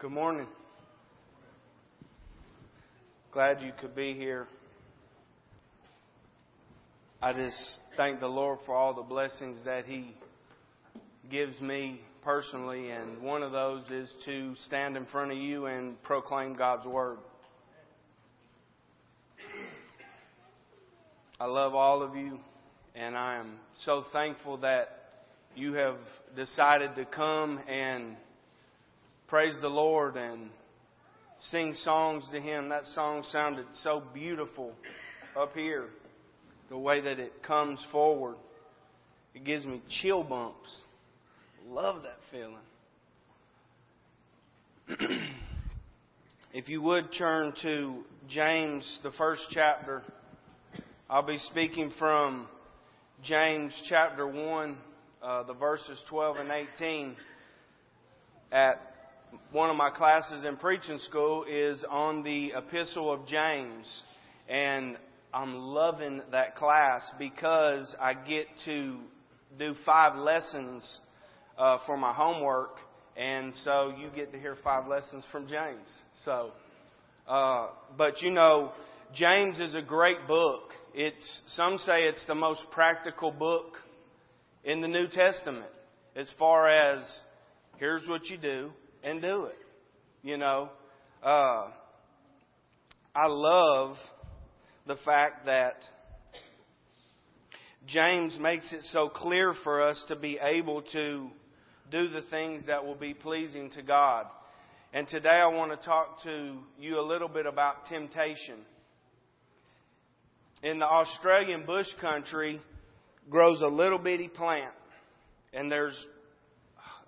Good morning. Glad you could be here. I just thank the Lord for all the blessings that He gives me personally, and one of those is to stand in front of you and proclaim God's Word. I love all of you, and I am so thankful that you have decided to come and praise the Lord and sing songs to Him. That song sounded so beautiful up here, the way that it comes forward. It gives me chill bumps. Love that feeling. if you would turn to James, the first chapter, I'll be speaking from James chapter 1, uh, the verses 12 and 18 at one of my classes in preaching school is on the Epistle of James. And I'm loving that class because I get to do five lessons uh, for my homework. And so you get to hear five lessons from James. So, uh, but you know, James is a great book. It's, some say it's the most practical book in the New Testament as far as here's what you do, and do it. You know, uh, I love the fact that James makes it so clear for us to be able to do the things that will be pleasing to God. And today I want to talk to you a little bit about temptation. In the Australian bush country grows a little bitty plant and there's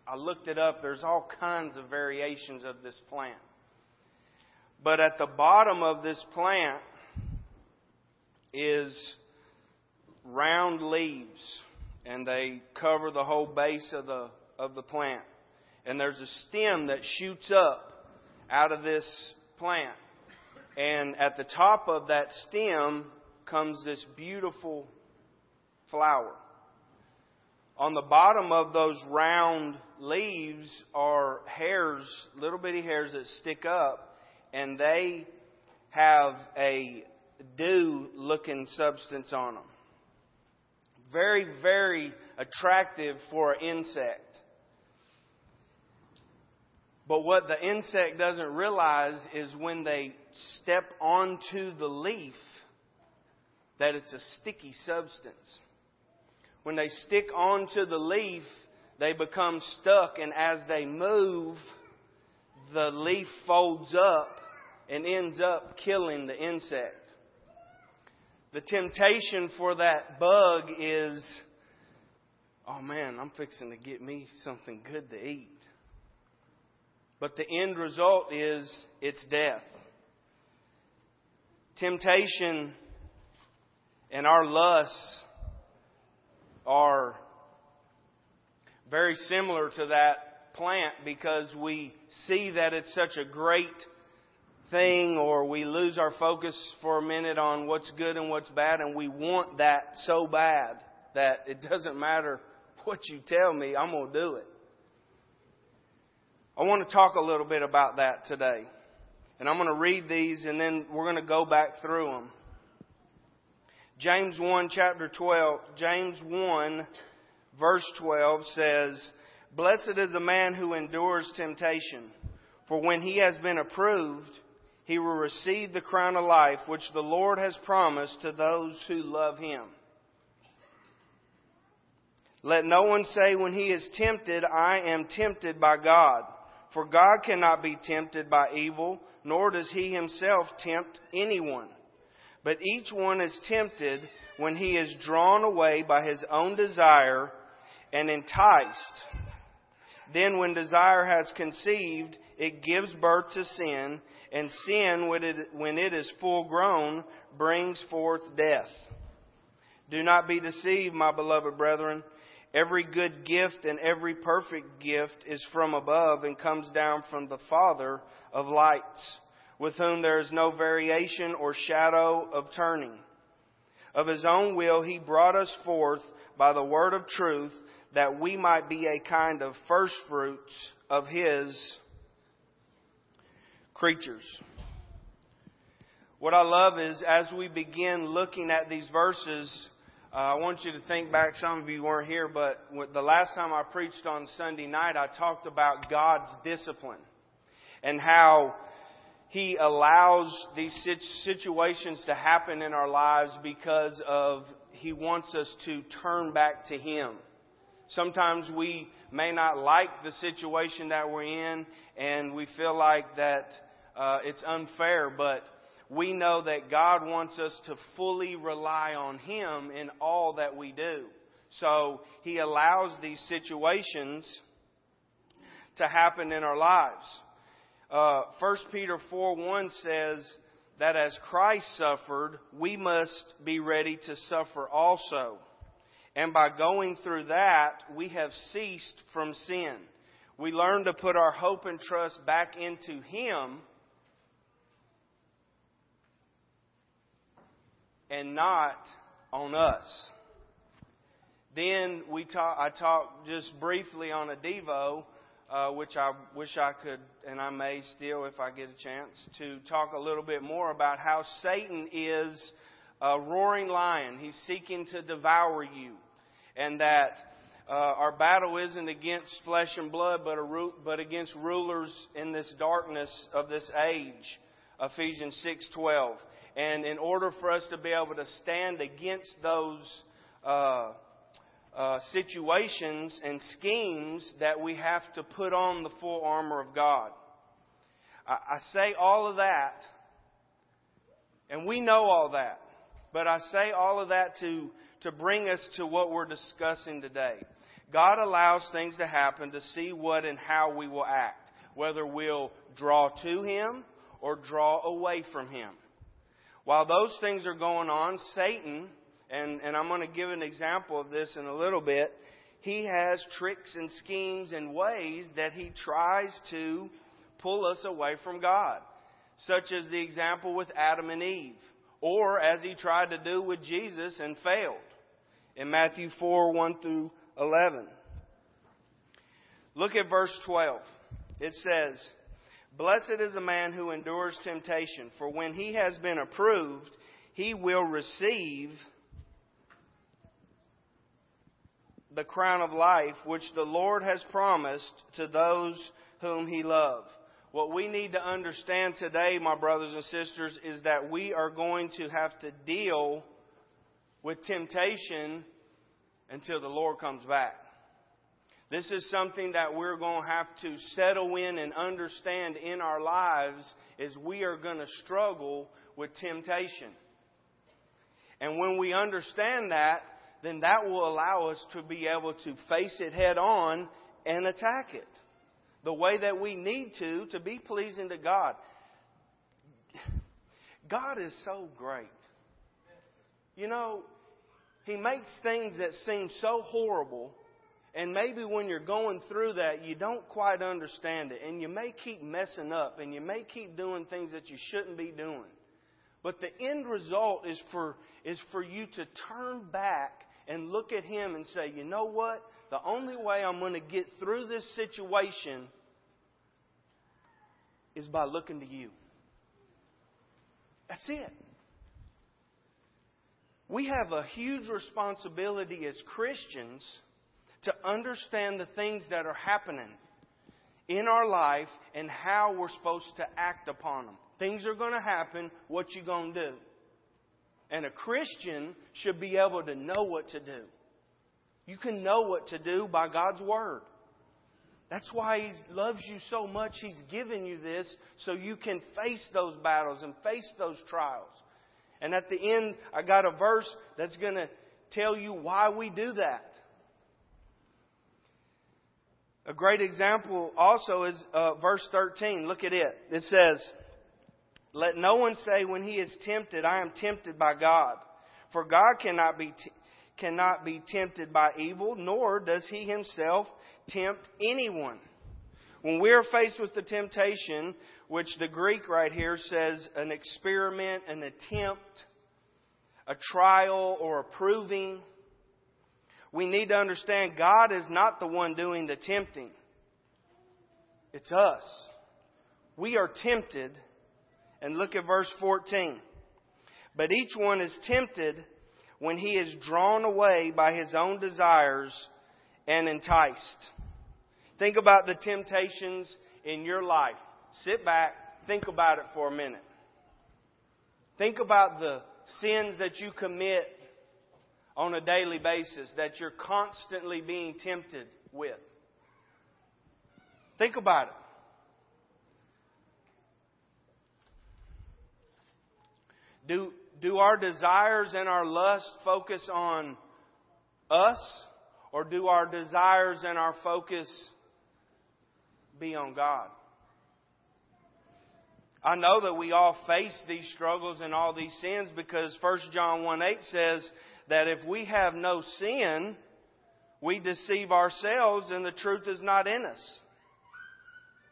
I looked it up. There's all kinds of variations of this plant. But at the bottom of this plant is round leaves, and they cover the whole base of the of the plant. And there's a stem that shoots up out of this plant. And at the top of that stem comes this beautiful flower. On the bottom of those round leaves are hairs, little bitty hairs that stick up, and they have a dew looking substance on them. Very, very attractive for an insect. But what the insect doesn't realize is when they step onto the leaf, that it's a sticky substance when they stick onto the leaf, they become stuck, and as they move, the leaf folds up and ends up killing the insect. The temptation for that bug is, oh man, I'm fixing to get me something good to eat. But the end result is it's death. Temptation and our lusts are very similar to that plant because we see that it's such a great thing or we lose our focus for a minute on what's good and what's bad and we want that so bad that it doesn't matter what you tell me, I'm going to do it. I want to talk a little bit about that today. And I'm going to read these and then we're going to go back through them. James 1 chapter 12, James 1 verse 12 says, Blessed is the man who endures temptation, for when he has been approved, he will receive the crown of life which the Lord has promised to those who love him. Let no one say when he is tempted, I am tempted by God. For God cannot be tempted by evil, nor does he himself tempt anyone. But each one is tempted when he is drawn away by his own desire and enticed. Then, when desire has conceived, it gives birth to sin, and sin, when it, when it is full grown, brings forth death. Do not be deceived, my beloved brethren. Every good gift and every perfect gift is from above and comes down from the Father of lights with whom there is no variation or shadow of turning. Of his own will, he brought us forth by the word of truth that we might be a kind of first fruits of his creatures. What I love is as we begin looking at these verses, uh, I want you to think back. Some of you weren't here, but the last time I preached on Sunday night, I talked about God's discipline and how He allows these situations to happen in our lives because of He wants us to turn back to Him. Sometimes we may not like the situation that we're in and we feel like that uh, it's unfair, but we know that God wants us to fully rely on Him in all that we do. So He allows these situations to happen in our lives. Uh, 1 Peter 4 1 says that as Christ suffered, we must be ready to suffer also. And by going through that, we have ceased from sin. We learn to put our hope and trust back into Him and not on us. Then we talk, I talked just briefly on a Devo, uh, which I wish I could, and I may still if I get a chance, to talk a little bit more about how Satan is a roaring lion. He's seeking to devour you. And that uh, our battle isn't against flesh and blood, but, but against rulers in this darkness of this age. Ephesians 6:12. And in order for us to be able to stand against those uh, uh, situations and schemes, that we have to put on the full armor of God. I, I say all of that, and we know all that, but I say all of that to, to bring us to what we're discussing today. God allows things to happen to see what and how we will act, whether we'll draw to Him or draw away from Him. While those things are going on, Satan, and, and I'm going to give an example of this in a little bit, he has tricks and schemes and ways that he tries to pull us away from God, such as the example with Adam and Eve, or as he tried to do with Jesus and failed in Matthew 4 1 through 11. Look at verse 12. It says, Blessed is the man who endures temptation, for when he has been approved, he will receive the crown of life which the Lord has promised to those whom he loves. What we need to understand today, my brothers and sisters, is that we are going to have to deal with temptation until the Lord comes back. This is something that we're going to have to settle in and understand in our lives is we are going to struggle with temptation. And when we understand that, then that will allow us to be able to face it head on and attack it the way that we need to to be pleasing to God. God is so great. You know, He makes things that seem so horrible and maybe when you're going through that, you don't quite understand it. And you may keep messing up and you may keep doing things that you shouldn't be doing. But the end result is for, is for you to turn back and look at Him and say, you know what? The only way I'm going to get through this situation is by looking to you. That's it. We have a huge responsibility as Christians to understand the things that are happening in our life and how we're supposed to act upon them. Things are going to happen. What you going to do? And a Christian should be able to know what to do. You can know what to do by God's Word. That's why He loves you so much. He's given you this so you can face those battles and face those trials. And at the end, I got a verse that's going to tell you why we do that. A great example also is uh, verse 13. Look at it. It says, Let no one say when he is tempted, I am tempted by God. For God cannot be, t- cannot be tempted by evil, nor does he himself tempt anyone. When we are faced with the temptation, which the Greek right here says an experiment, an attempt, a trial, or a proving, we need to understand God is not the one doing the tempting. It's us. we are tempted, and look at verse 14. But each one is tempted when he is drawn away by his own desires and enticed. Think about the temptations in your life. Sit back, think about it for a minute. Think about the sins that you commit on a daily basis that you're constantly being tempted with. Think about it. Do, do our desires and our lust focus on us, or do our desires and our focus be on God? I know that we all face these struggles and all these sins because 1 John 1 8 says that if we have no sin, we deceive ourselves and the truth is not in us.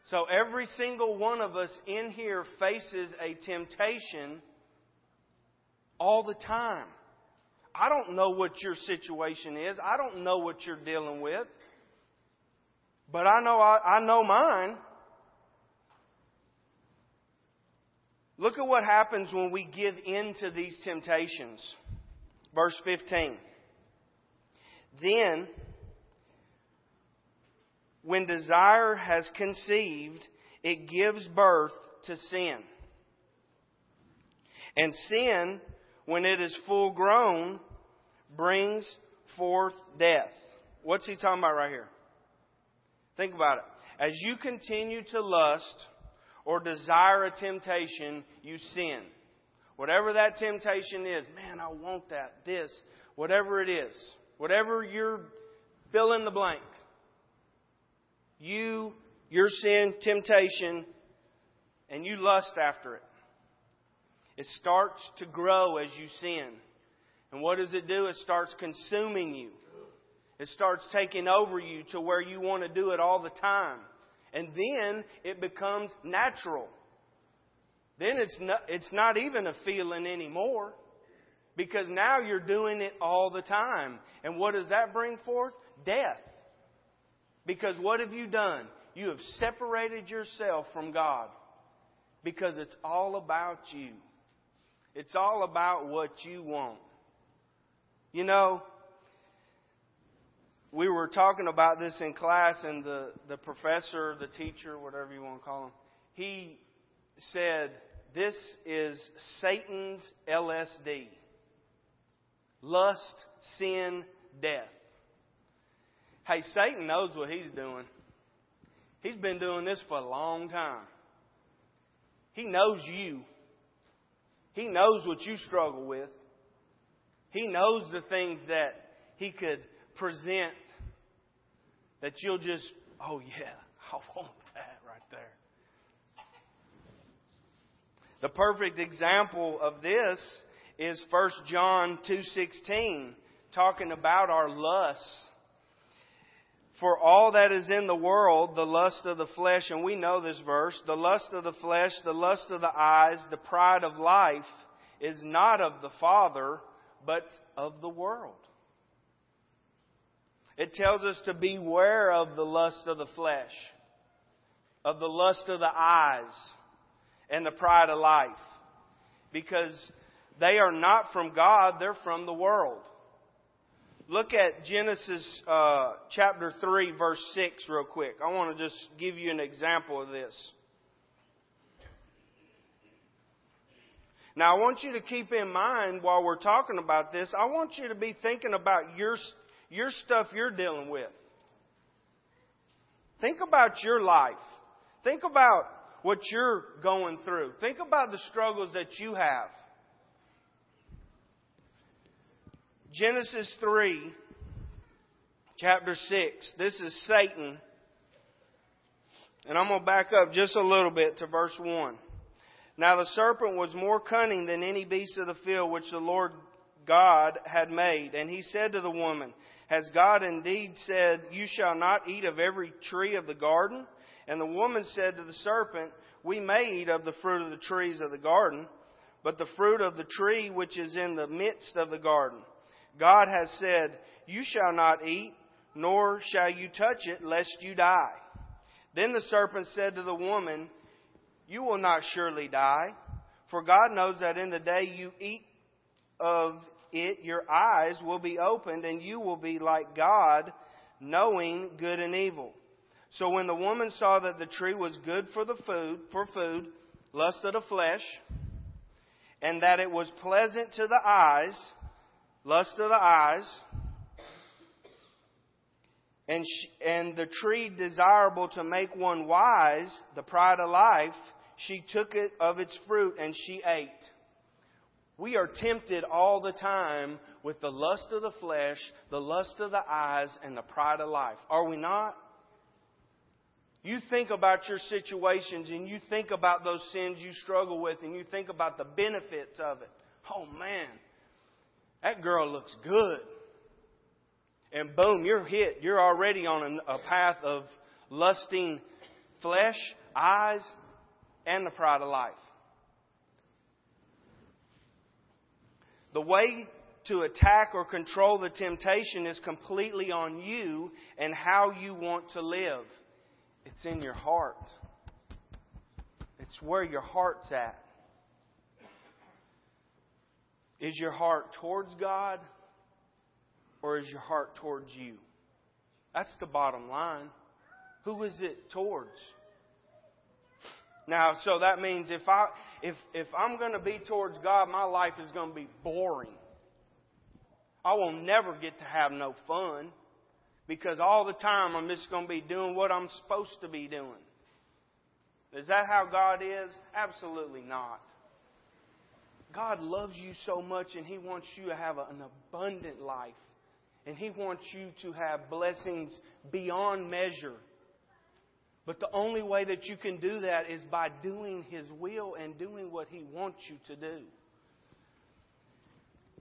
So every single one of us in here faces a temptation all the time. I don't know what your situation is. I don't know what you're dealing with. But I know I, I know mine. Look at what happens when we give in to these temptations. Verse 15. Then, when desire has conceived, it gives birth to sin. And sin, when it is full grown, brings forth death. What's he talking about right here? Think about it. As you continue to lust, or desire a temptation, you sin. Whatever that temptation is, man, I want that, this, whatever it is, whatever you're fill in the blank. You, your sin, temptation, and you lust after it. It starts to grow as you sin. And what does it do? It starts consuming you. It starts taking over you to where you want to do it all the time. And then it becomes natural. Then it's not, it's not even a feeling anymore. Because now you're doing it all the time. And what does that bring forth? Death. Because what have you done? You have separated yourself from God. Because it's all about you. It's all about what you want. You know, we were talking about this in class, and the, the professor, the teacher, whatever you want to call him, he said, This is Satan's LSD lust, sin, death. Hey, Satan knows what he's doing. He's been doing this for a long time. He knows you. He knows what you struggle with. He knows the things that he could present that you'll just, oh yeah, I want that right there. The perfect example of this is 1 John 2:16 talking about our lusts. For all that is in the world, the lust of the flesh, and we know this verse, the lust of the flesh, the lust of the eyes, the pride of life is not of the Father, but of the world. It tells us to beware of the lust of the flesh, of the lust of the eyes, and the pride of life. Because they are not from God, they're from the world. Look at Genesis uh, chapter 3, verse 6, real quick. I want to just give you an example of this. Now, I want you to keep in mind while we're talking about this, I want you to be thinking about your your stuff you're dealing with. Think about your life. Think about what you're going through. Think about the struggles that you have. Genesis 3, chapter 6. This is Satan. And I'm going to back up just a little bit to verse 1. Now the serpent was more cunning than any beast of the field which the Lord God had made. And he said to the woman, has God indeed said, You shall not eat of every tree of the garden? And the woman said to the serpent, We may eat of the fruit of the trees of the garden, but the fruit of the tree which is in the midst of the garden, God has said, You shall not eat, nor shall you touch it, lest you die. Then the serpent said to the woman, You will not surely die, for God knows that in the day you eat of it, your eyes will be opened, and you will be like God, knowing good and evil. So when the woman saw that the tree was good for the food, for food, lust of the flesh, and that it was pleasant to the eyes, lust of the eyes, and, and the tree desirable to make one wise, the pride of life, she took it of its fruit and she ate. We are tempted all the time with the lust of the flesh, the lust of the eyes, and the pride of life. Are we not? You think about your situations and you think about those sins you struggle with and you think about the benefits of it. Oh man, that girl looks good. And boom, you're hit. You're already on a, path of lusting flesh, eyes, and the pride of life. The way to attack or control the temptation is completely on you and how you want to live. It's in your heart. It's where your heart's at. Is your heart towards God or is your heart towards you? That's the bottom line. Who is it towards? Now, so that means if I if if I'm going to be towards God, my life is going to be boring. I will never get to have no fun because all the time I'm just going to be doing what I'm supposed to be doing. Is that how God is? Absolutely not. God loves you so much and He wants you to have an abundant life. And He wants you to have blessings beyond measure. But the only way that you can do that is by doing His will and doing what He wants you to do.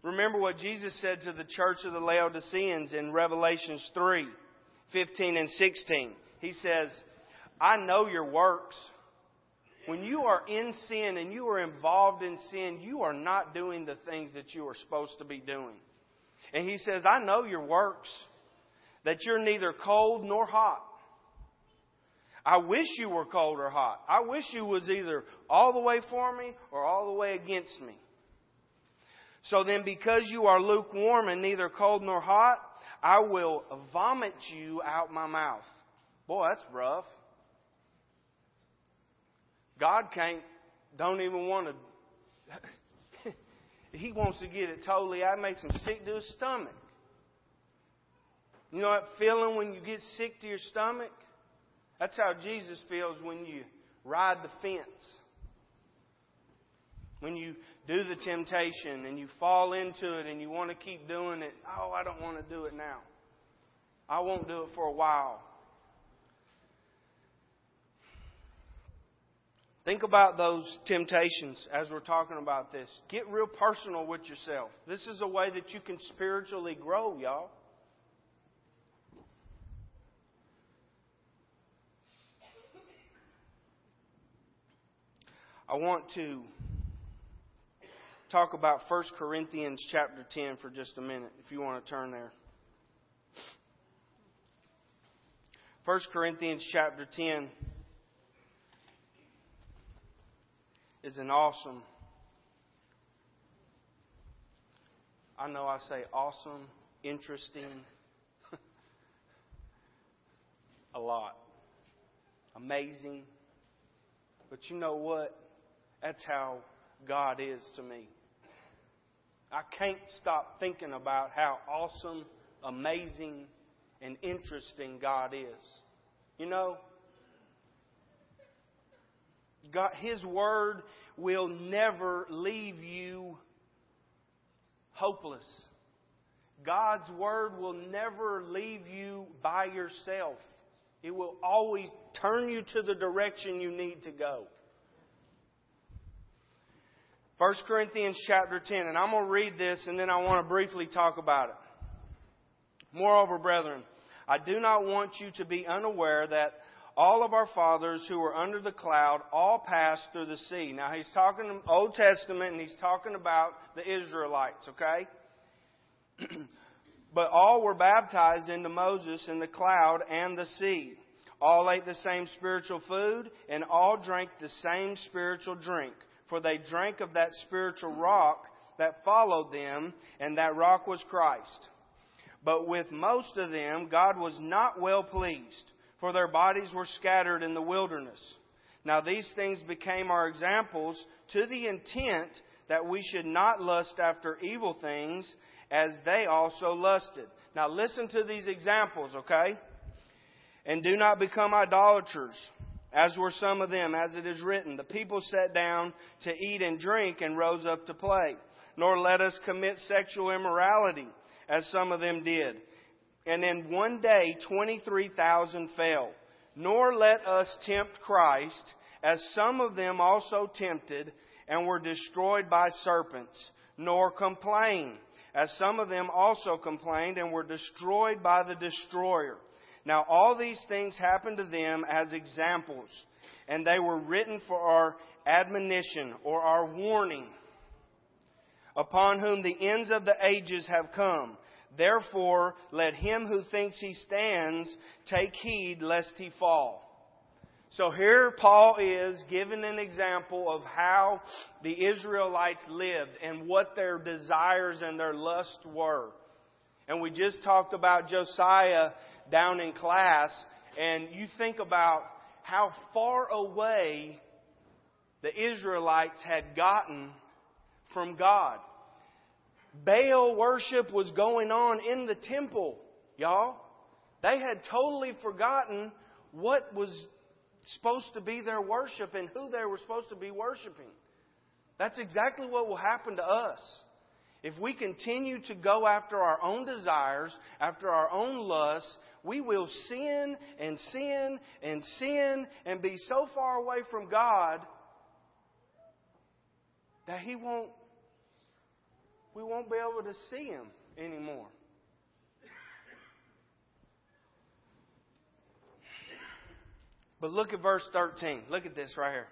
Remember what Jesus said to the church of the Laodiceans in Revelations 3 15 and 16. He says, I know your works. When you are in sin and you are involved in sin, you are not doing the things that you are supposed to be doing. And he says, I know your works, that you're neither cold nor hot. I wish you were cold or hot. I wish you was either all the way for me or all the way against me. So then, because you are lukewarm and neither cold nor hot, I will vomit you out my mouth. Boy, that's rough. God can't, don't even want to. he wants to get it totally out, makes him sick to his stomach. You know that feeling when you get sick to your stomach? That's how Jesus feels when you ride the fence. When you do the temptation and you fall into it and you want to keep doing it, oh, I don't want to do it now. I won't do it for a while. Think about those temptations as we're talking about this. Get real personal with yourself. This is a way that you can spiritually grow, y'all. I want to talk about 1 Corinthians chapter 10 for just a minute, if you want to turn there. 1 Corinthians chapter 10 is an awesome, I know I say awesome, interesting, a lot, amazing. But you know what? That's how God is to me. I can't stop thinking about how awesome, amazing, and interesting God is. You know, God, His Word will never leave you hopeless. God's Word will never leave you by yourself. It will always turn you to the direction you need to go. 1 Corinthians chapter 10, and I'm going to read this and then I want to briefly talk about it. Moreover, brethren, I do not want you to be unaware that all of our fathers who were under the cloud all passed through the sea. Now he's talking Old Testament and he's talking about the Israelites, okay? but all were baptized into Moses in the cloud and the sea All ate the same spiritual food, and all drank the same spiritual drink. For they drank of that spiritual rock that followed them, and that rock was Christ. But with most of them, God was not well pleased, for their bodies were scattered in the wilderness. Now these things became our examples to the intent that we should not lust after evil things as they also lusted. Now listen to these examples, okay? And do not become idolaters, as were some of them, as it is written. The people sat down to eat and drink and rose up to play. Nor let us commit sexual immorality, as some of them did. And in one day, 23,000 fell. Nor let us tempt Christ, as some of them also tempted and were destroyed by serpents. Nor complain, as some of them also complained and were destroyed by the destroyer. Now all these things happened to them as examples, and they were written for our admonition or our warning, upon whom the ends of the ages have come. Therefore, let him who thinks he stands take heed lest he fall. So here Paul is giving an example of how the Israelites lived and what their desires and their lusts were. And we just talked about Josiah down in class, and you think about how far away the Israelites had gotten from God. Baal worship was going on in the temple, y'all. They had totally forgotten what was supposed to be their worship and who they were supposed to be worshiping. That's exactly what will happen to us. If we continue to go after our own desires, after our own lusts, we will sin and sin and sin and be so far away from God that He won't, we won't be able to see Him anymore. But look at verse 13. Look at this right here.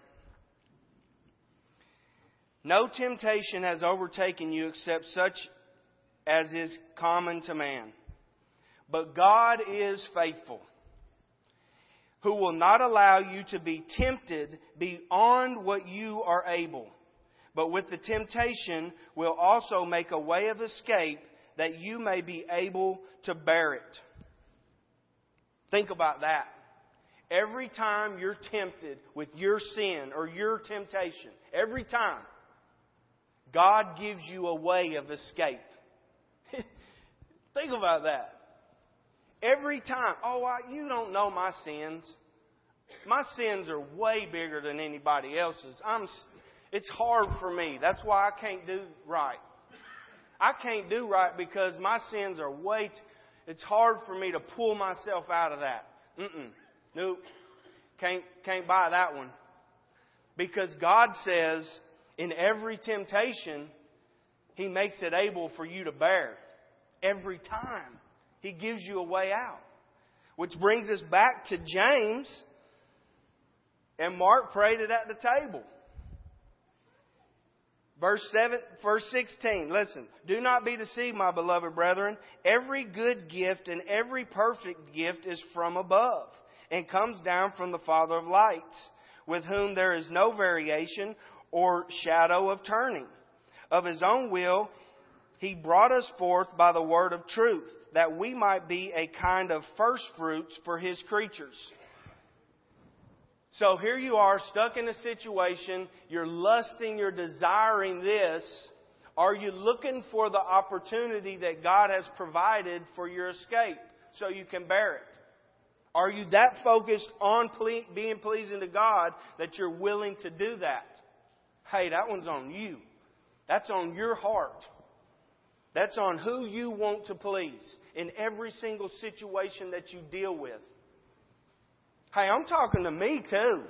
No temptation has overtaken you except such as is common to man. But God is faithful, who will not allow you to be tempted beyond what you are able, but with the temptation we'll also make a way of escape that you may be able to bear it. Think about that. Every time you're tempted with your sin or your temptation, every time, God gives you a way of escape. Think about that. Every time, oh, I, you don't know my sins. My sins are way bigger than anybody else's. I'm, it's hard for me. That's why I can't do right. I can't do right because my sins are way. T- it's hard for me to pull myself out of that. Mm-mm. Nope. Can't can't buy that one. Because God says in every temptation, He makes it able for you to bear. Every time. He gives you a way out. Which brings us back to James. And Mark prayed it at the table. Verse 7, verse 16, listen. Do not be deceived, my beloved brethren. Every good gift and every perfect gift is from above and comes down from the Father of lights, with whom there is no variation or shadow of turning. Of his own will, he brought us forth by the word of truth, that we might be a kind of first fruits for his creatures. So here you are, stuck in a situation, you're lusting, you're desiring this. Are you looking for the opportunity that God has provided for your escape so you can bear it? Are you that focused on ple- being pleasing to God that you're willing to do that? Hey, that one's on you. That's on your heart. That's on who you want to please in every single situation that you deal with. Hey, I'm talking to me too.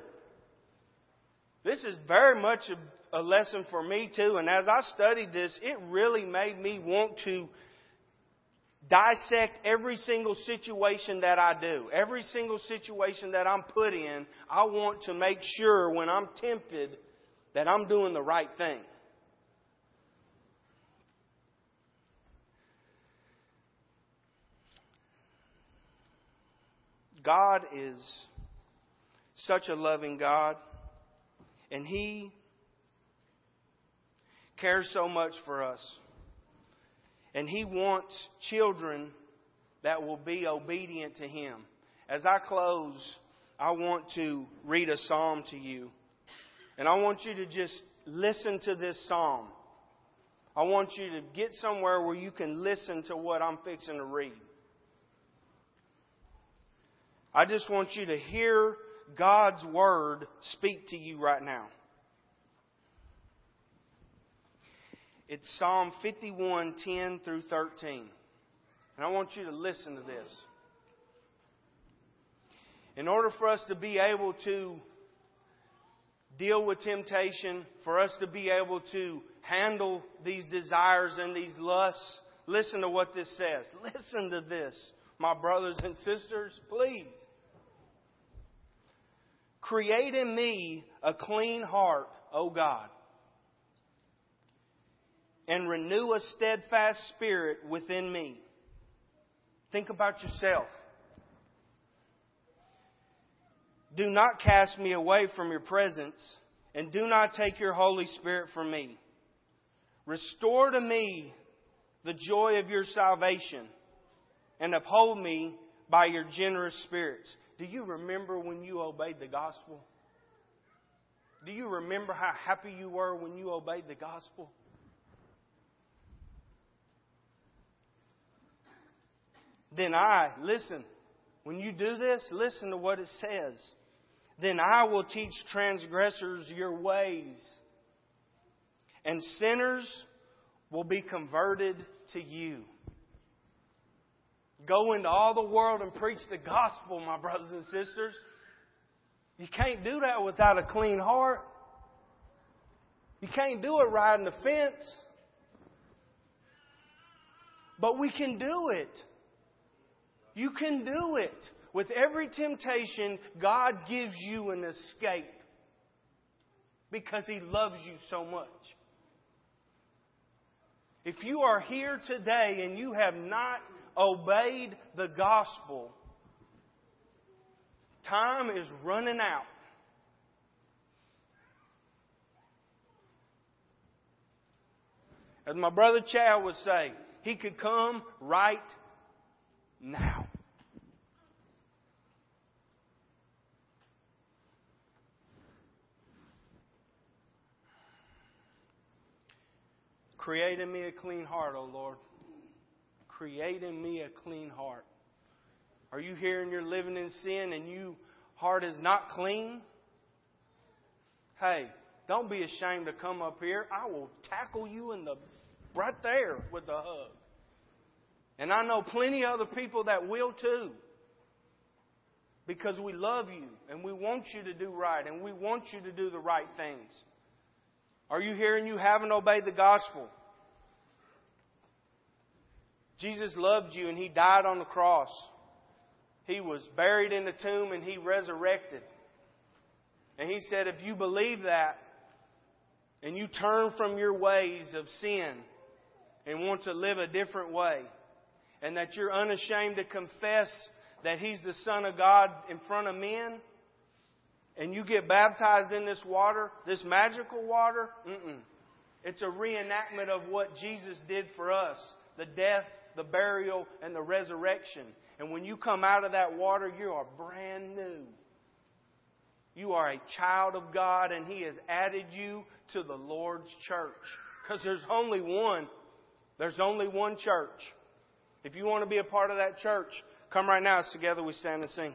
This is very much a, a lesson for me too. And as I studied this, it really made me want to dissect every single situation that I do, every single situation that I'm put in. I want to make sure when I'm tempted that I'm doing the right thing. God is such a loving God, and He cares so much for us. And He wants children that will be obedient to Him. As I close, I want to read a psalm to you. And I want you to just listen to this psalm. I want you to get somewhere where you can listen to what I'm fixing to read. I just want you to hear God's Word speak to you right now. It's Psalm 51, 10 through 13. And I want you to listen to this. In order for us to be able to deal with temptation, for us to be able to handle these desires and these lusts, listen to what this says. Listen to this, my brothers and sisters, please. Create in me a clean heart, O God and renew a steadfast spirit within me. Think about yourself. Do not cast me away from your presence, and do not take your Holy Spirit from me. Restore to me the joy of your salvation, and uphold me by your generous spirits. Do you remember when you obeyed the gospel? Do you remember how happy you were when you obeyed the gospel? Then I, listen, when you do this, listen to what it says. Then I will teach transgressors your ways, and sinners will be converted to you. Go into all the world and preach the gospel, my brothers and sisters. You can't do that without a clean heart. You can't do it riding the fence. But we can do it. You can do it. With every temptation, God gives you an escape because He loves you so much. If you are here today and you have not obeyed the gospel, time is running out. As my brother Chad would say, he could come right now. Create in me a clean heart, O Lord. Create in me a clean heart. Are you here and you're living in sin and your heart is not clean? Hey, don't be ashamed to come up here. I will tackle you in the right there with a hug. And I know plenty of other people that will too. Because we love you and we want you to do right and we want you to do the right things. Are you here and you haven't obeyed the gospel? Jesus loved you and He died on the cross. He was buried in the tomb and He resurrected. And He said, if you believe that and you turn from your ways of sin and want to live a different way, and that you're unashamed to confess that He's the Son of God in front of men, and you get baptized in this water, this magical water, mm-mm. it's a reenactment of what Jesus did for us the death, the burial, and the resurrection. And when you come out of that water, you are brand new. You are a child of God, and He has added you to the Lord's church. Because there's only one. There's only one church. If you want to be a part of that church, come right now. It's together we stand and sing.